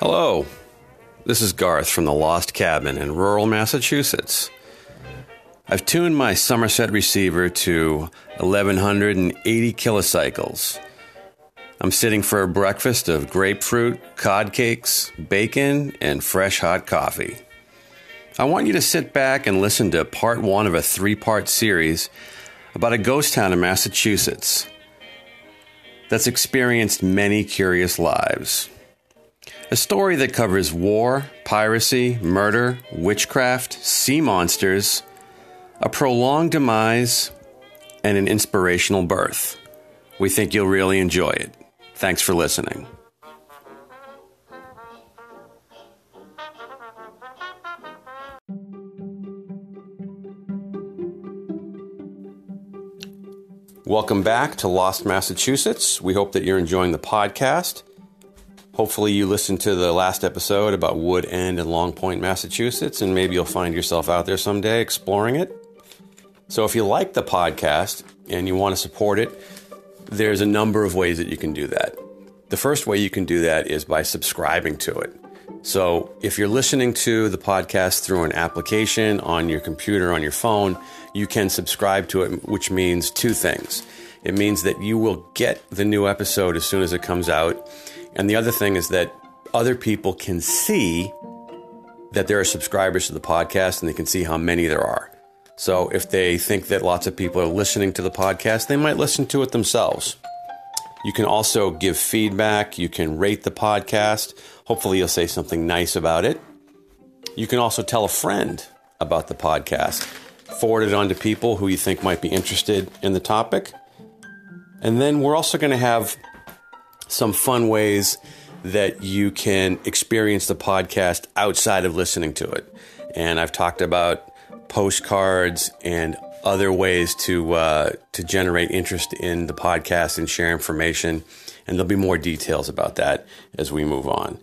Hello, this is Garth from the Lost Cabin in rural Massachusetts. I've tuned my Somerset receiver to 1180 kilocycles. I'm sitting for a breakfast of grapefruit, cod cakes, bacon, and fresh hot coffee. I want you to sit back and listen to part one of a three part series about a ghost town in Massachusetts that's experienced many curious lives. A story that covers war, piracy, murder, witchcraft, sea monsters, a prolonged demise, and an inspirational birth. We think you'll really enjoy it. Thanks for listening. Welcome back to Lost Massachusetts. We hope that you're enjoying the podcast. Hopefully, you listened to the last episode about Wood End and Long Point, Massachusetts, and maybe you'll find yourself out there someday exploring it. So, if you like the podcast and you want to support it, there's a number of ways that you can do that. The first way you can do that is by subscribing to it. So, if you're listening to the podcast through an application on your computer, on your phone, you can subscribe to it, which means two things. It means that you will get the new episode as soon as it comes out. And the other thing is that other people can see that there are subscribers to the podcast and they can see how many there are. So if they think that lots of people are listening to the podcast, they might listen to it themselves. You can also give feedback. You can rate the podcast. Hopefully, you'll say something nice about it. You can also tell a friend about the podcast forward it on to people who you think might be interested in the topic. And then we're also going to have some fun ways that you can experience the podcast outside of listening to it. And I've talked about postcards and other ways to uh, to generate interest in the podcast and share information. And there'll be more details about that as we move on.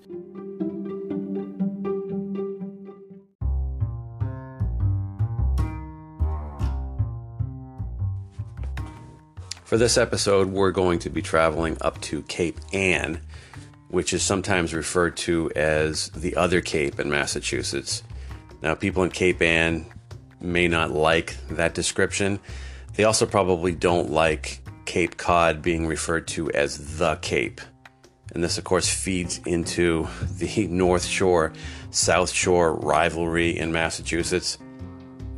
For this episode, we're going to be traveling up to Cape Ann, which is sometimes referred to as the other Cape in Massachusetts. Now, people in Cape Ann may not like that description. They also probably don't like Cape Cod being referred to as the Cape. And this, of course, feeds into the North Shore South Shore rivalry in Massachusetts.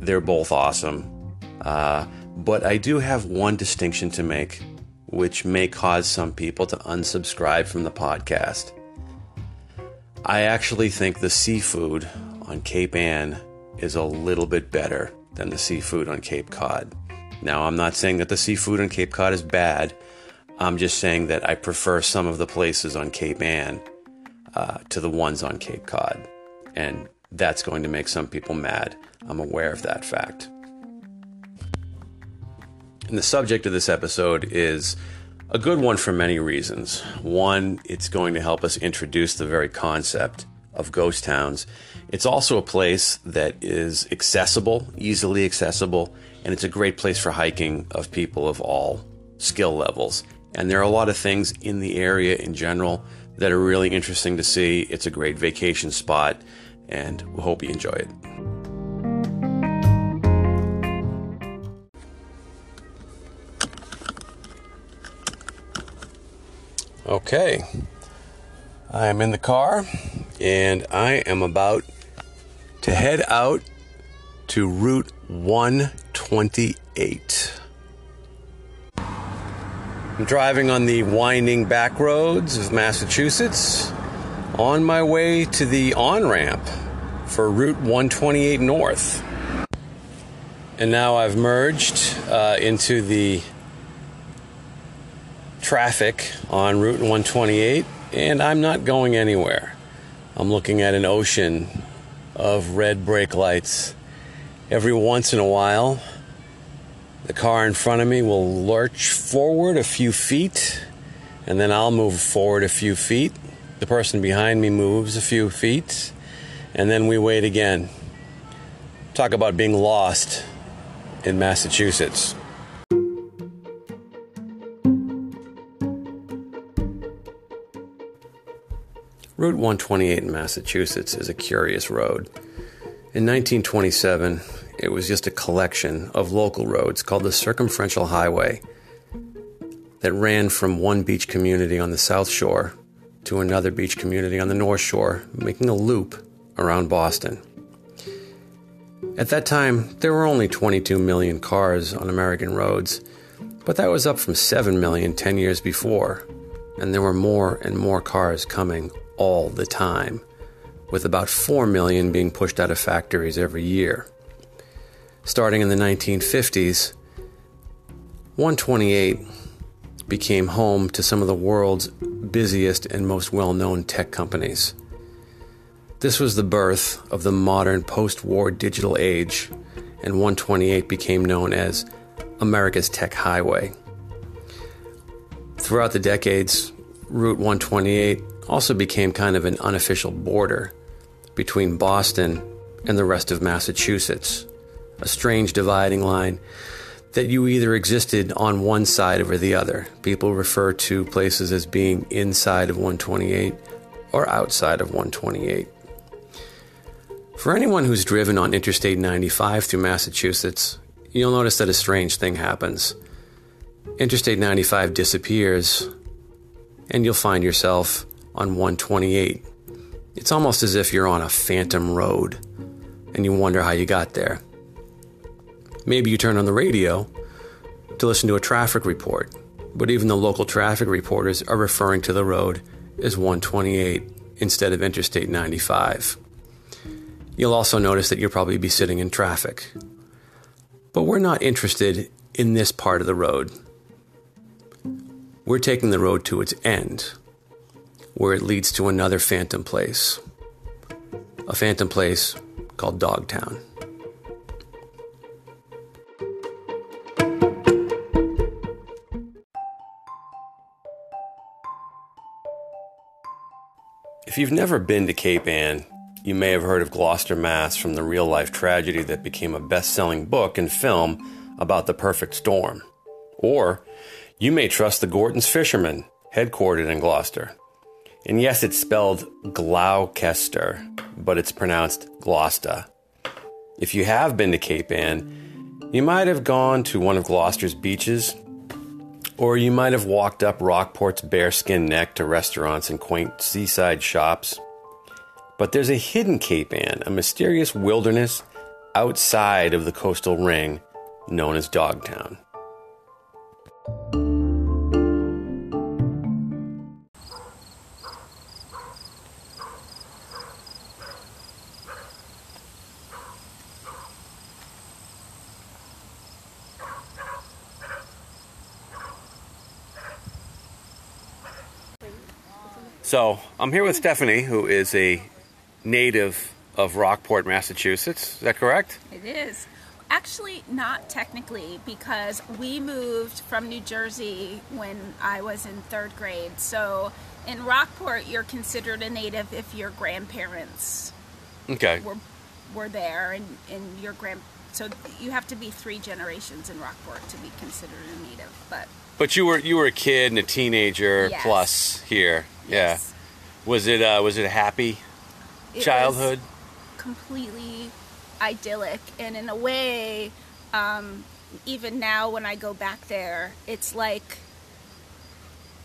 They're both awesome. Uh, but I do have one distinction to make, which may cause some people to unsubscribe from the podcast. I actually think the seafood on Cape Ann is a little bit better than the seafood on Cape Cod. Now, I'm not saying that the seafood on Cape Cod is bad. I'm just saying that I prefer some of the places on Cape Ann uh, to the ones on Cape Cod. And that's going to make some people mad. I'm aware of that fact. And the subject of this episode is a good one for many reasons. One, it's going to help us introduce the very concept of ghost towns. It's also a place that is accessible, easily accessible, and it's a great place for hiking of people of all skill levels. And there are a lot of things in the area in general that are really interesting to see. It's a great vacation spot, and we hope you enjoy it. Okay. I am in the car and I am about to head out to Route 128. I'm driving on the winding back roads of Massachusetts on my way to the on ramp for Route 128 North. And now I've merged uh, into the traffic on Route 128, and I'm not going anywhere. I'm looking at an ocean of red brake lights. Every once in a while, the car in front of me will lurch forward a few feet, and then I'll move forward a few feet. The person behind me moves a few feet, and then we wait again. Talk about being lost in Massachusetts. Route 128 in Massachusetts is a curious road. In 1927, it was just a collection of local roads called the Circumferential Highway that ran from one beach community on the South Shore to another beach community on the North Shore, making a loop around Boston. At that time, there were only 22 million cars on American roads, but that was up from 7 million 10 years before, and there were more and more cars coming all the time, with about 4 million being pushed out of factories every year. Starting in the 1950s, 128 became home to some of the world's busiest and most well known tech companies. This was the birth of the modern post war digital age, and 128 became known as America's Tech Highway. Throughout the decades, Route 128 also became kind of an unofficial border between Boston and the rest of Massachusetts, a strange dividing line that you either existed on one side or the other. People refer to places as being inside of 128 or outside of 128. For anyone who's driven on Interstate 95 through Massachusetts, you'll notice that a strange thing happens. Interstate 95 disappears, and you'll find yourself on 128. It's almost as if you're on a phantom road and you wonder how you got there. Maybe you turn on the radio to listen to a traffic report, but even the local traffic reporters are referring to the road as 128 instead of Interstate 95. You'll also notice that you'll probably be sitting in traffic. But we're not interested in this part of the road. We're taking the road to its end where it leads to another phantom place. A phantom place called Dogtown. If you've never been to Cape Ann, you may have heard of Gloucester, Mass. from the real life tragedy that became a best selling book and film about the perfect storm. Or you may trust the Gorton's Fishermen, headquartered in Gloucester. And yes, it's spelled Gloucester, but it's pronounced Gloucester. If you have been to Cape Ann, you might have gone to one of Gloucester's beaches, or you might have walked up Rockport's bearskin neck to restaurants and quaint seaside shops. But there's a hidden Cape Ann, a mysterious wilderness outside of the coastal ring known as Dogtown. So I'm here with Stephanie, who is a native of Rockport, Massachusetts. Is that correct? It is. Actually, not technically, because we moved from New Jersey when I was in third grade. So in Rockport, you're considered a native if your grandparents okay. were were there, and, and your grand. So you have to be three generations in Rockport to be considered a native. But but you were you were a kid and a teenager yes. plus here. Yes. Yeah. Was it uh, was it a happy it childhood? completely idyllic, and in a way, um, even now when I go back there, it's like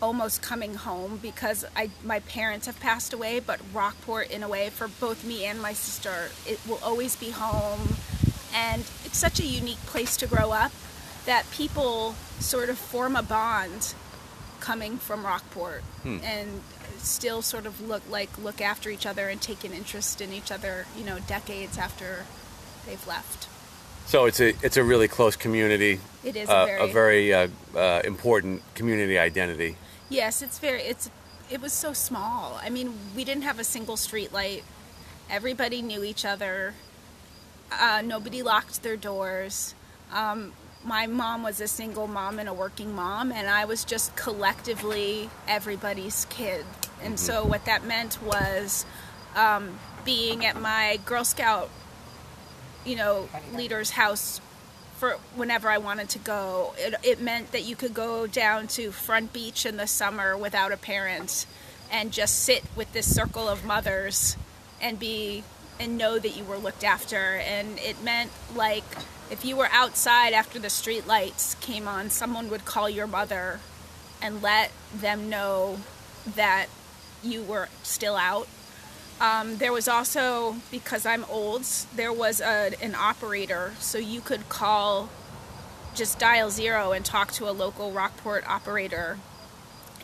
almost coming home because I my parents have passed away, but Rockport in a way for both me and my sister, it will always be home and it's such a unique place to grow up that people sort of form a bond coming from Rockport hmm. and still sort of look like look after each other and take an interest in each other, you know, decades after they've left. So it's a it's a really close community. It is uh, a very, a very uh, uh, important community identity. Yes, it's very it's it was so small. I mean, we didn't have a single street light. Everybody knew each other. Uh, nobody locked their doors. Um, my mom was a single mom and a working mom, and I was just collectively everybody's kid. And mm-hmm. so, what that meant was um, being at my Girl Scout, you know, leader's house for whenever I wanted to go. It, it meant that you could go down to Front Beach in the summer without a parent. and just sit with this circle of mothers and be and know that you were looked after. And it meant like if you were outside after the street lights came on someone would call your mother and let them know that you were still out. Um, there was also because i'm old there was a, an operator so you could call just dial zero and talk to a local rockport operator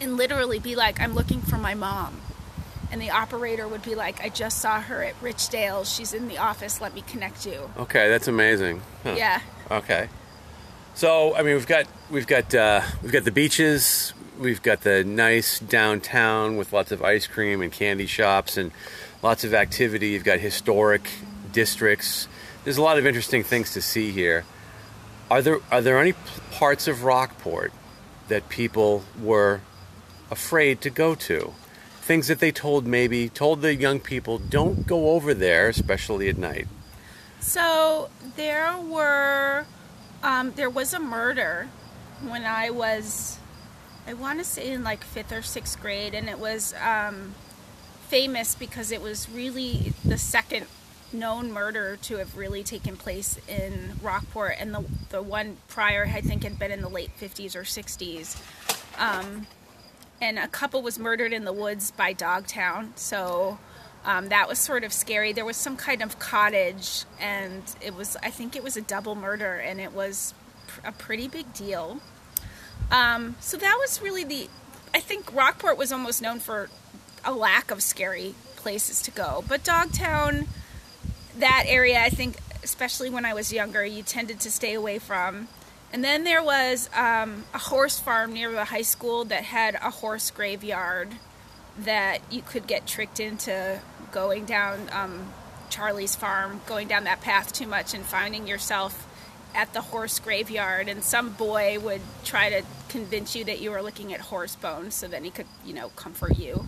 and literally be like i'm looking for my mom and the operator would be like, I just saw her at Richdale. She's in the office. Let me connect you. Okay, that's amazing. Huh. Yeah. Okay. So I mean, we've got we've got uh, we've got the beaches. We've got the nice downtown with lots of ice cream and candy shops and lots of activity. You've got historic districts. There's a lot of interesting things to see here. Are there are there any parts of Rockport that people were afraid to go to? Things that they told maybe told the young people don't go over there, especially at night? So there were, um, there was a murder when I was, I want to say in like fifth or sixth grade, and it was um, famous because it was really the second known murder to have really taken place in Rockport, and the the one prior I think had been in the late 50s or 60s. Um, and a couple was murdered in the woods by Dogtown. So um, that was sort of scary. There was some kind of cottage, and it was, I think it was a double murder, and it was pr- a pretty big deal. Um, so that was really the, I think Rockport was almost known for a lack of scary places to go. But Dogtown, that area, I think, especially when I was younger, you tended to stay away from. And then there was um, a horse farm near the high school that had a horse graveyard that you could get tricked into going down um, Charlie's farm, going down that path too much and finding yourself at the horse graveyard. And some boy would try to convince you that you were looking at horse bones so then he could, you know, comfort you.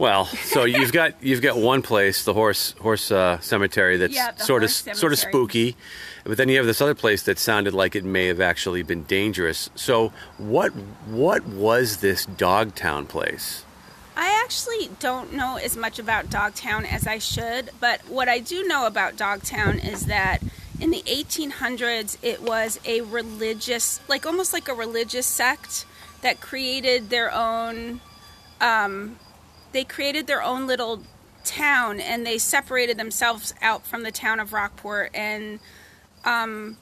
Well, so you've got you've got one place, the horse horse uh, cemetery, that's Yeah, sort of cemetery. sort of spooky, but then you have this other place that sounded like it may have actually been dangerous. So what what was this Dogtown place? I actually don't know as much about Dogtown as I should, but what I do know about Dogtown is that in the 1800s it was a religious, like almost like a religious sect that created their own um, they created their own little town and they separated themselves out from the town of Rockport and um,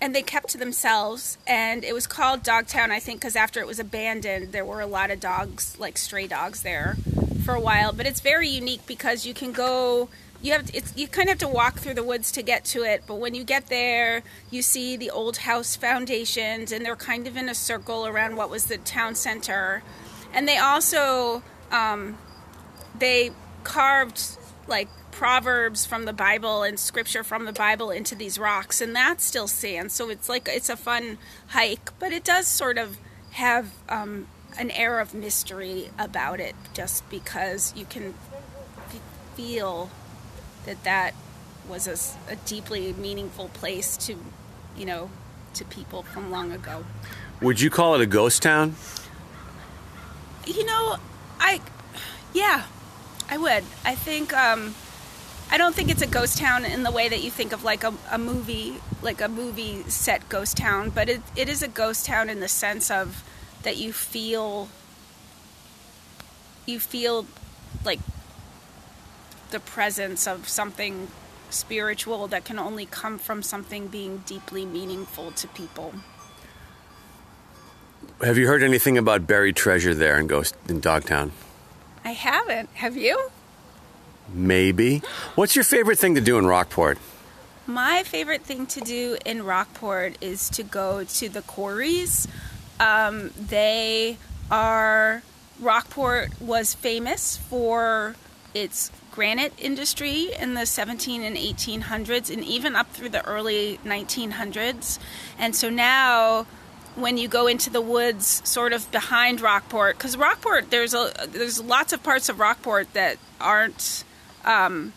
and they kept to themselves and it was called Dogtown I think because after it was abandoned there were a lot of dogs like stray dogs there for a while but it's very unique because you can go you have it's you kind of have to walk through the woods to get to it but when you get there you see the old house foundations and they're kind of in a circle around what was the town center and they also um, they carved like proverbs from the bible and scripture from the bible into these rocks and that's still sand so it's like it's a fun hike but it does sort of have um, an air of mystery about it just because you can f- feel that that was a deeply meaningful place to you know to people from long ago Would you call it a ghost town? You know, I, yeah, I would. I think, um, I don't think it's a ghost town in the way that you think of like a, a movie, like a movie set ghost town, but it, it is a ghost town in the sense of that you feel, you feel like the presence of something spiritual that can only come from something being deeply meaningful to people. Have you heard anything about buried treasure there in Ghost in Dogtown? I haven't. Have you? Maybe. What's your favorite thing to do in Rockport? My favorite thing to do in Rockport is to go to the quarries. Um, they are, Rockport was famous for its granite industry in the 17 and 1800s and even up through the early 1900s. And so now when you go into the woods sort of behind Rockport cuz Rockport there's a there's lots of parts of Rockport that aren't um,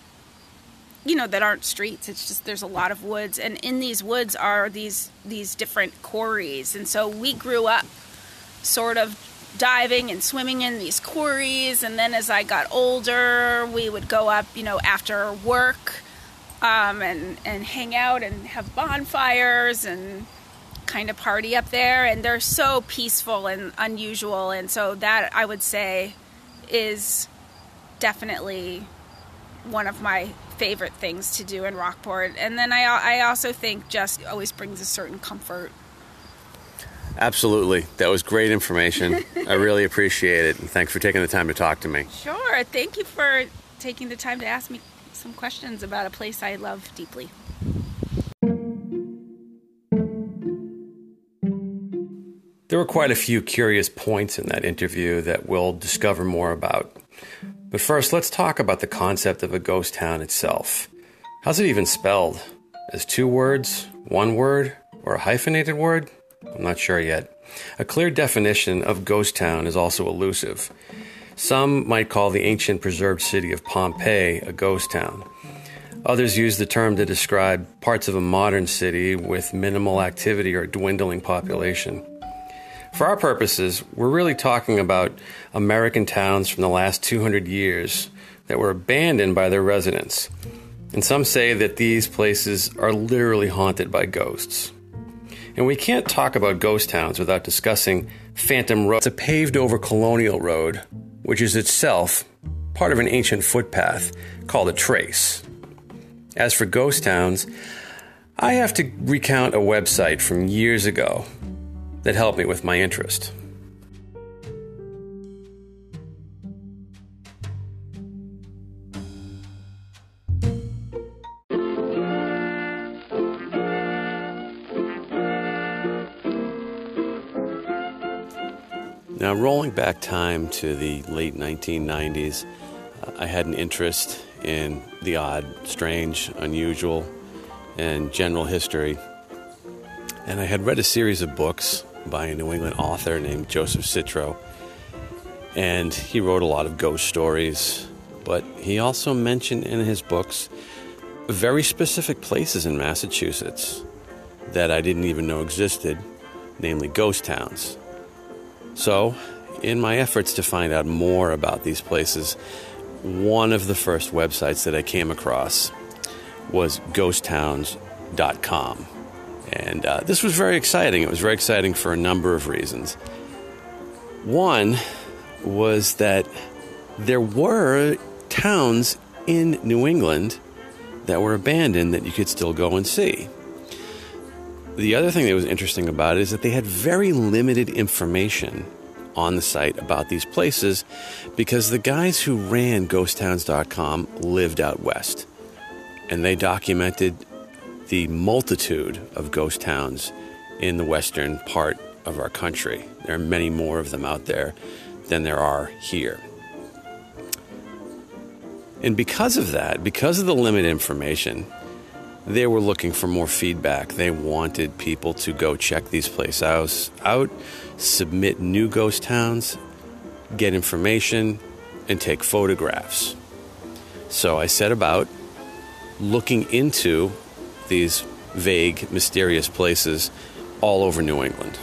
you know that aren't streets it's just there's a lot of woods and in these woods are these these different quarries and so we grew up sort of diving and swimming in these quarries. And then as I got older, we would go up, you know, after work um, and, and hang out and have bonfires and kind of party up there. And they're so peaceful and unusual. And so that I would say is definitely one of my favorite things to do in Rockport. And then I, I also think just always brings a certain comfort. Absolutely. That was great information. I really appreciate it. And thanks for taking the time to talk to me. Sure. Thank you for taking the time to ask me some questions about a place I love deeply. There were quite a few curious points in that interview that we'll discover more about. But first, let's talk about the concept of a ghost town itself. How's it even spelled? As two words, one word, or a hyphenated word? I'm not sure yet. A clear definition of ghost town is also elusive. Some might call the ancient preserved city of Pompeii a ghost town. Others use the term to describe parts of a modern city with minimal activity or dwindling population. For our purposes, we're really talking about American towns from the last 200 years that were abandoned by their residents. And some say that these places are literally haunted by ghosts. And we can't talk about ghost towns without discussing Phantom Road. It's a paved over colonial road, which is itself part of an ancient footpath called a trace. As for ghost towns, I have to recount a website from years ago that helped me with my interest. Now, rolling back time to the late 1990s, uh, I had an interest in the odd, strange, unusual, and general history. And I had read a series of books by a New England author named Joseph Citro. And he wrote a lot of ghost stories, but he also mentioned in his books very specific places in Massachusetts that I didn't even know existed, namely ghost towns. So, in my efforts to find out more about these places, one of the first websites that I came across was ghosttowns.com. And uh, this was very exciting. It was very exciting for a number of reasons. One was that there were towns in New England that were abandoned that you could still go and see. The other thing that was interesting about it is that they had very limited information on the site about these places because the guys who ran ghosttowns.com lived out west and they documented the multitude of ghost towns in the western part of our country. There are many more of them out there than there are here. And because of that, because of the limited information, they were looking for more feedback. They wanted people to go check these places out, submit new ghost towns, get information, and take photographs. So I set about looking into these vague, mysterious places all over New England.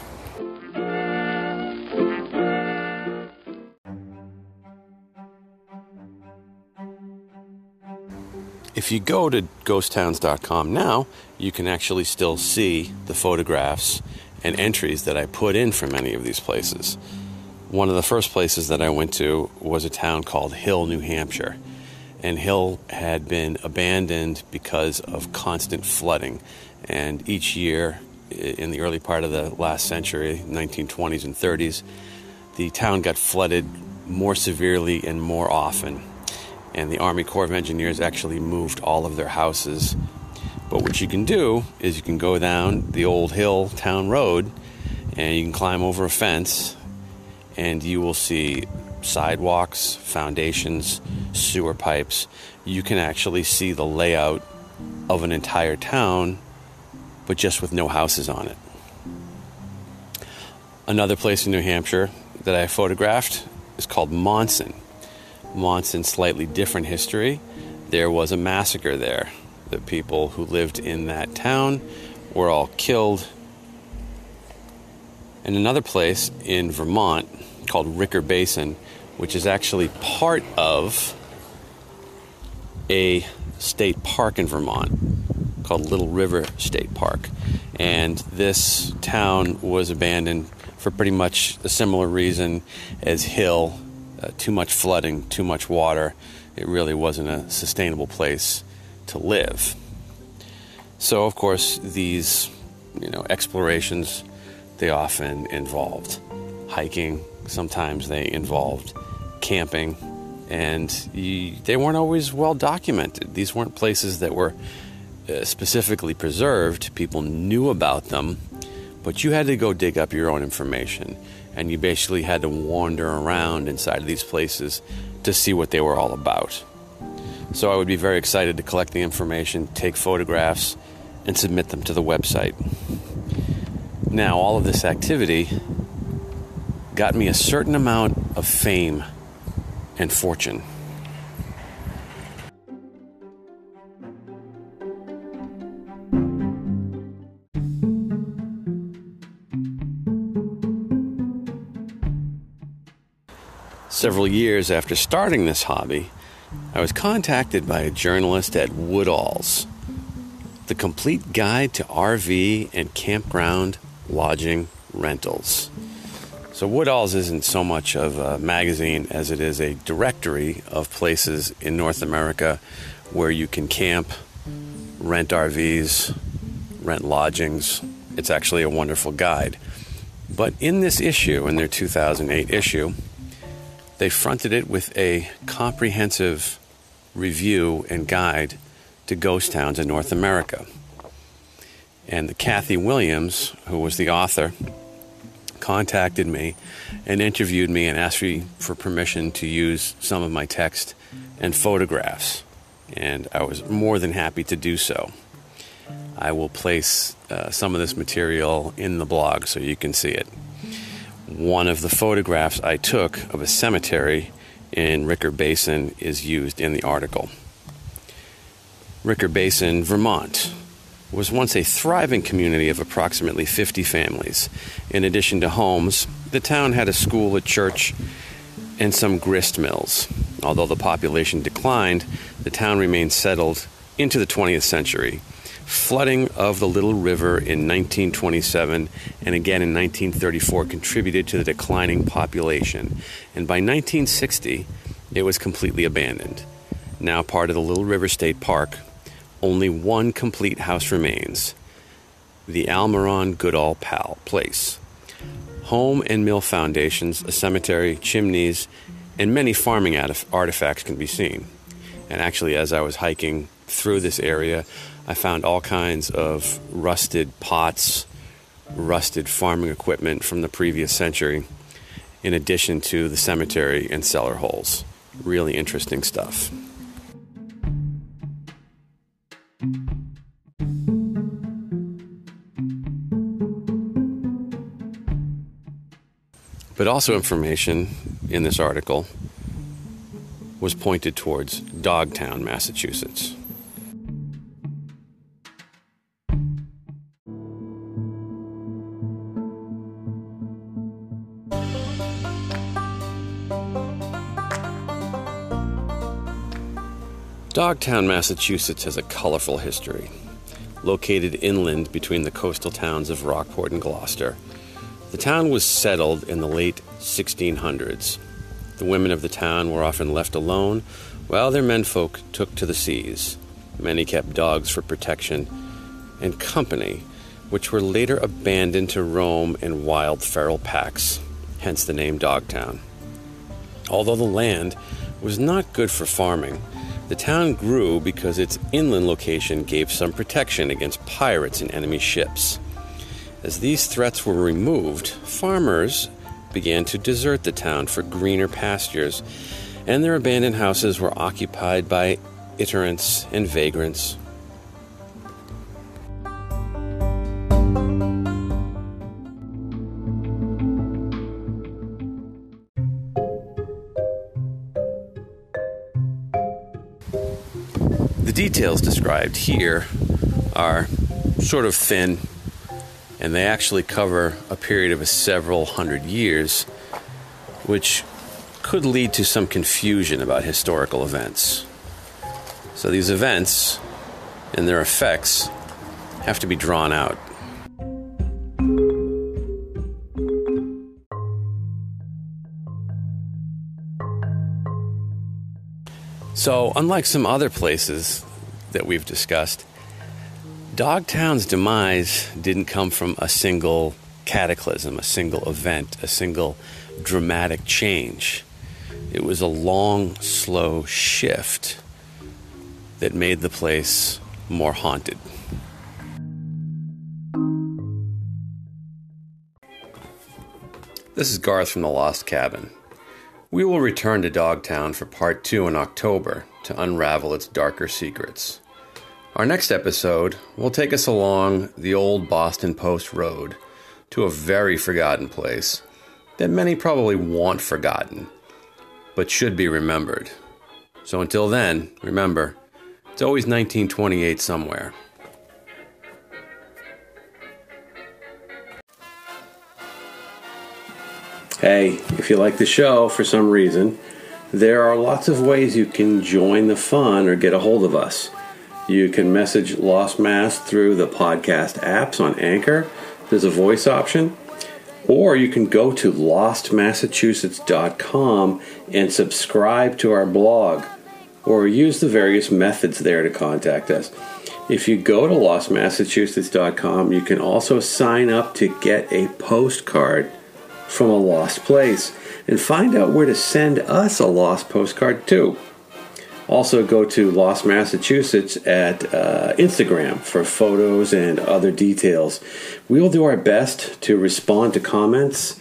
If you go to ghosttowns.com now, you can actually still see the photographs and entries that I put in from many of these places. One of the first places that I went to was a town called Hill, New Hampshire. And Hill had been abandoned because of constant flooding. And each year, in the early part of the last century, 1920s and 30s, the town got flooded more severely and more often and the Army Corps of Engineers actually moved all of their houses. But what you can do is you can go down the old hill town road and you can climb over a fence and you will see sidewalks, foundations, sewer pipes. You can actually see the layout of an entire town, but just with no houses on it. Another place in New Hampshire that I photographed is called Monson. Monson slightly different history. There was a massacre there. The people who lived in that town were all killed. And another place in Vermont called Ricker Basin, which is actually part of a state park in Vermont called Little River State Park. And this town was abandoned for pretty much a similar reason as Hill uh, too much flooding, too much water. It really wasn't a sustainable place to live. So, of course, these you know explorations they often involved hiking. Sometimes they involved camping, and you, they weren't always well documented. These weren't places that were uh, specifically preserved. People knew about them, but you had to go dig up your own information, and you basically had to wander around inside of these places to see what they were all about. So I would be very excited to collect the information, take photographs, and submit them to the website. Now, all of this activity got me a certain amount of fame and fortune. Several years after starting this hobby, I was contacted by a journalist at Woodall's, the complete guide to RV and campground lodging rentals. So, Woodall's isn't so much of a magazine as it is a directory of places in North America where you can camp, rent RVs, rent lodgings. It's actually a wonderful guide. But in this issue, in their 2008 issue, they fronted it with a comprehensive review and guide to ghost towns in North America. And the Kathy Williams, who was the author, contacted me and interviewed me and asked me for permission to use some of my text and photographs. And I was more than happy to do so. I will place uh, some of this material in the blog so you can see it one of the photographs I took of a cemetery in Ricker Basin is used in the article. Ricker Basin, Vermont, was once a thriving community of approximately 50 families. In addition to homes, the town had a school, a church, and some grist mills. Although the population declined, the town remained settled into the 20th century Flooding of the Little River in 1927 and again in 1934 contributed to the declining population, and by 1960 it was completely abandoned. Now part of the Little River State Park, only one complete house remains the Almiron Goodall Pal Place. Home and mill foundations, a cemetery, chimneys, and many farming artifacts can be seen. And actually, as I was hiking through this area, I found all kinds of rusted pots, rusted farming equipment from the previous century, in addition to the cemetery and cellar holes. Really interesting stuff. But also, information in this article was pointed towards Dogtown, Massachusetts. Dogtown, Massachusetts has a colorful history. Located inland between the coastal towns of Rockport and Gloucester, the town was settled in the late 1600s. The women of the town were often left alone while their menfolk took to the seas. Many kept dogs for protection and company, which were later abandoned to roam in wild feral packs, hence the name Dogtown. Although the land was not good for farming, the town grew because its inland location gave some protection against pirates and enemy ships. As these threats were removed, farmers began to desert the town for greener pastures, and their abandoned houses were occupied by iterants and vagrants. The details described here are sort of thin, and they actually cover a period of several hundred years. which could lead to some confusion about historical events. So these events and their effects have to be drawn out. So, unlike some other places that we've discussed, Dogtown's demise didn't come from a single cataclysm, a single event, a single dramatic change. It was a long, slow shift that made the place more haunted. This is Garth from The Lost Cabin. We will return to Dogtown for part two in October to unravel its darker secrets. Our next episode will take us along the old Boston Post Road to a very forgotten place that many probably want forgotten, but should be remembered. So until then, remember, it's always 1928 somewhere. Hey, if you like the show for some reason, there are lots of ways you can join the fun or get a hold of us. You can message Lost Mass through the podcast apps on Anchor. There's a voice option. Or you can go to lostmassachusetts.com and subscribe to our blog, or use the various methods there to contact us. If you go to lostmassachusetts.com, you can also sign up to get a postcard from a lost place and find out where to send us a lost postcard to. Also, go to Lost Massachusetts at uh, Instagram for photos and other details. We will do our best to respond to comments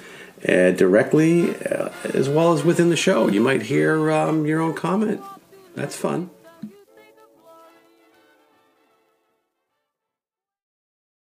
uh, directly uh, as well as within the show. You might hear um, your own comment. That's fun.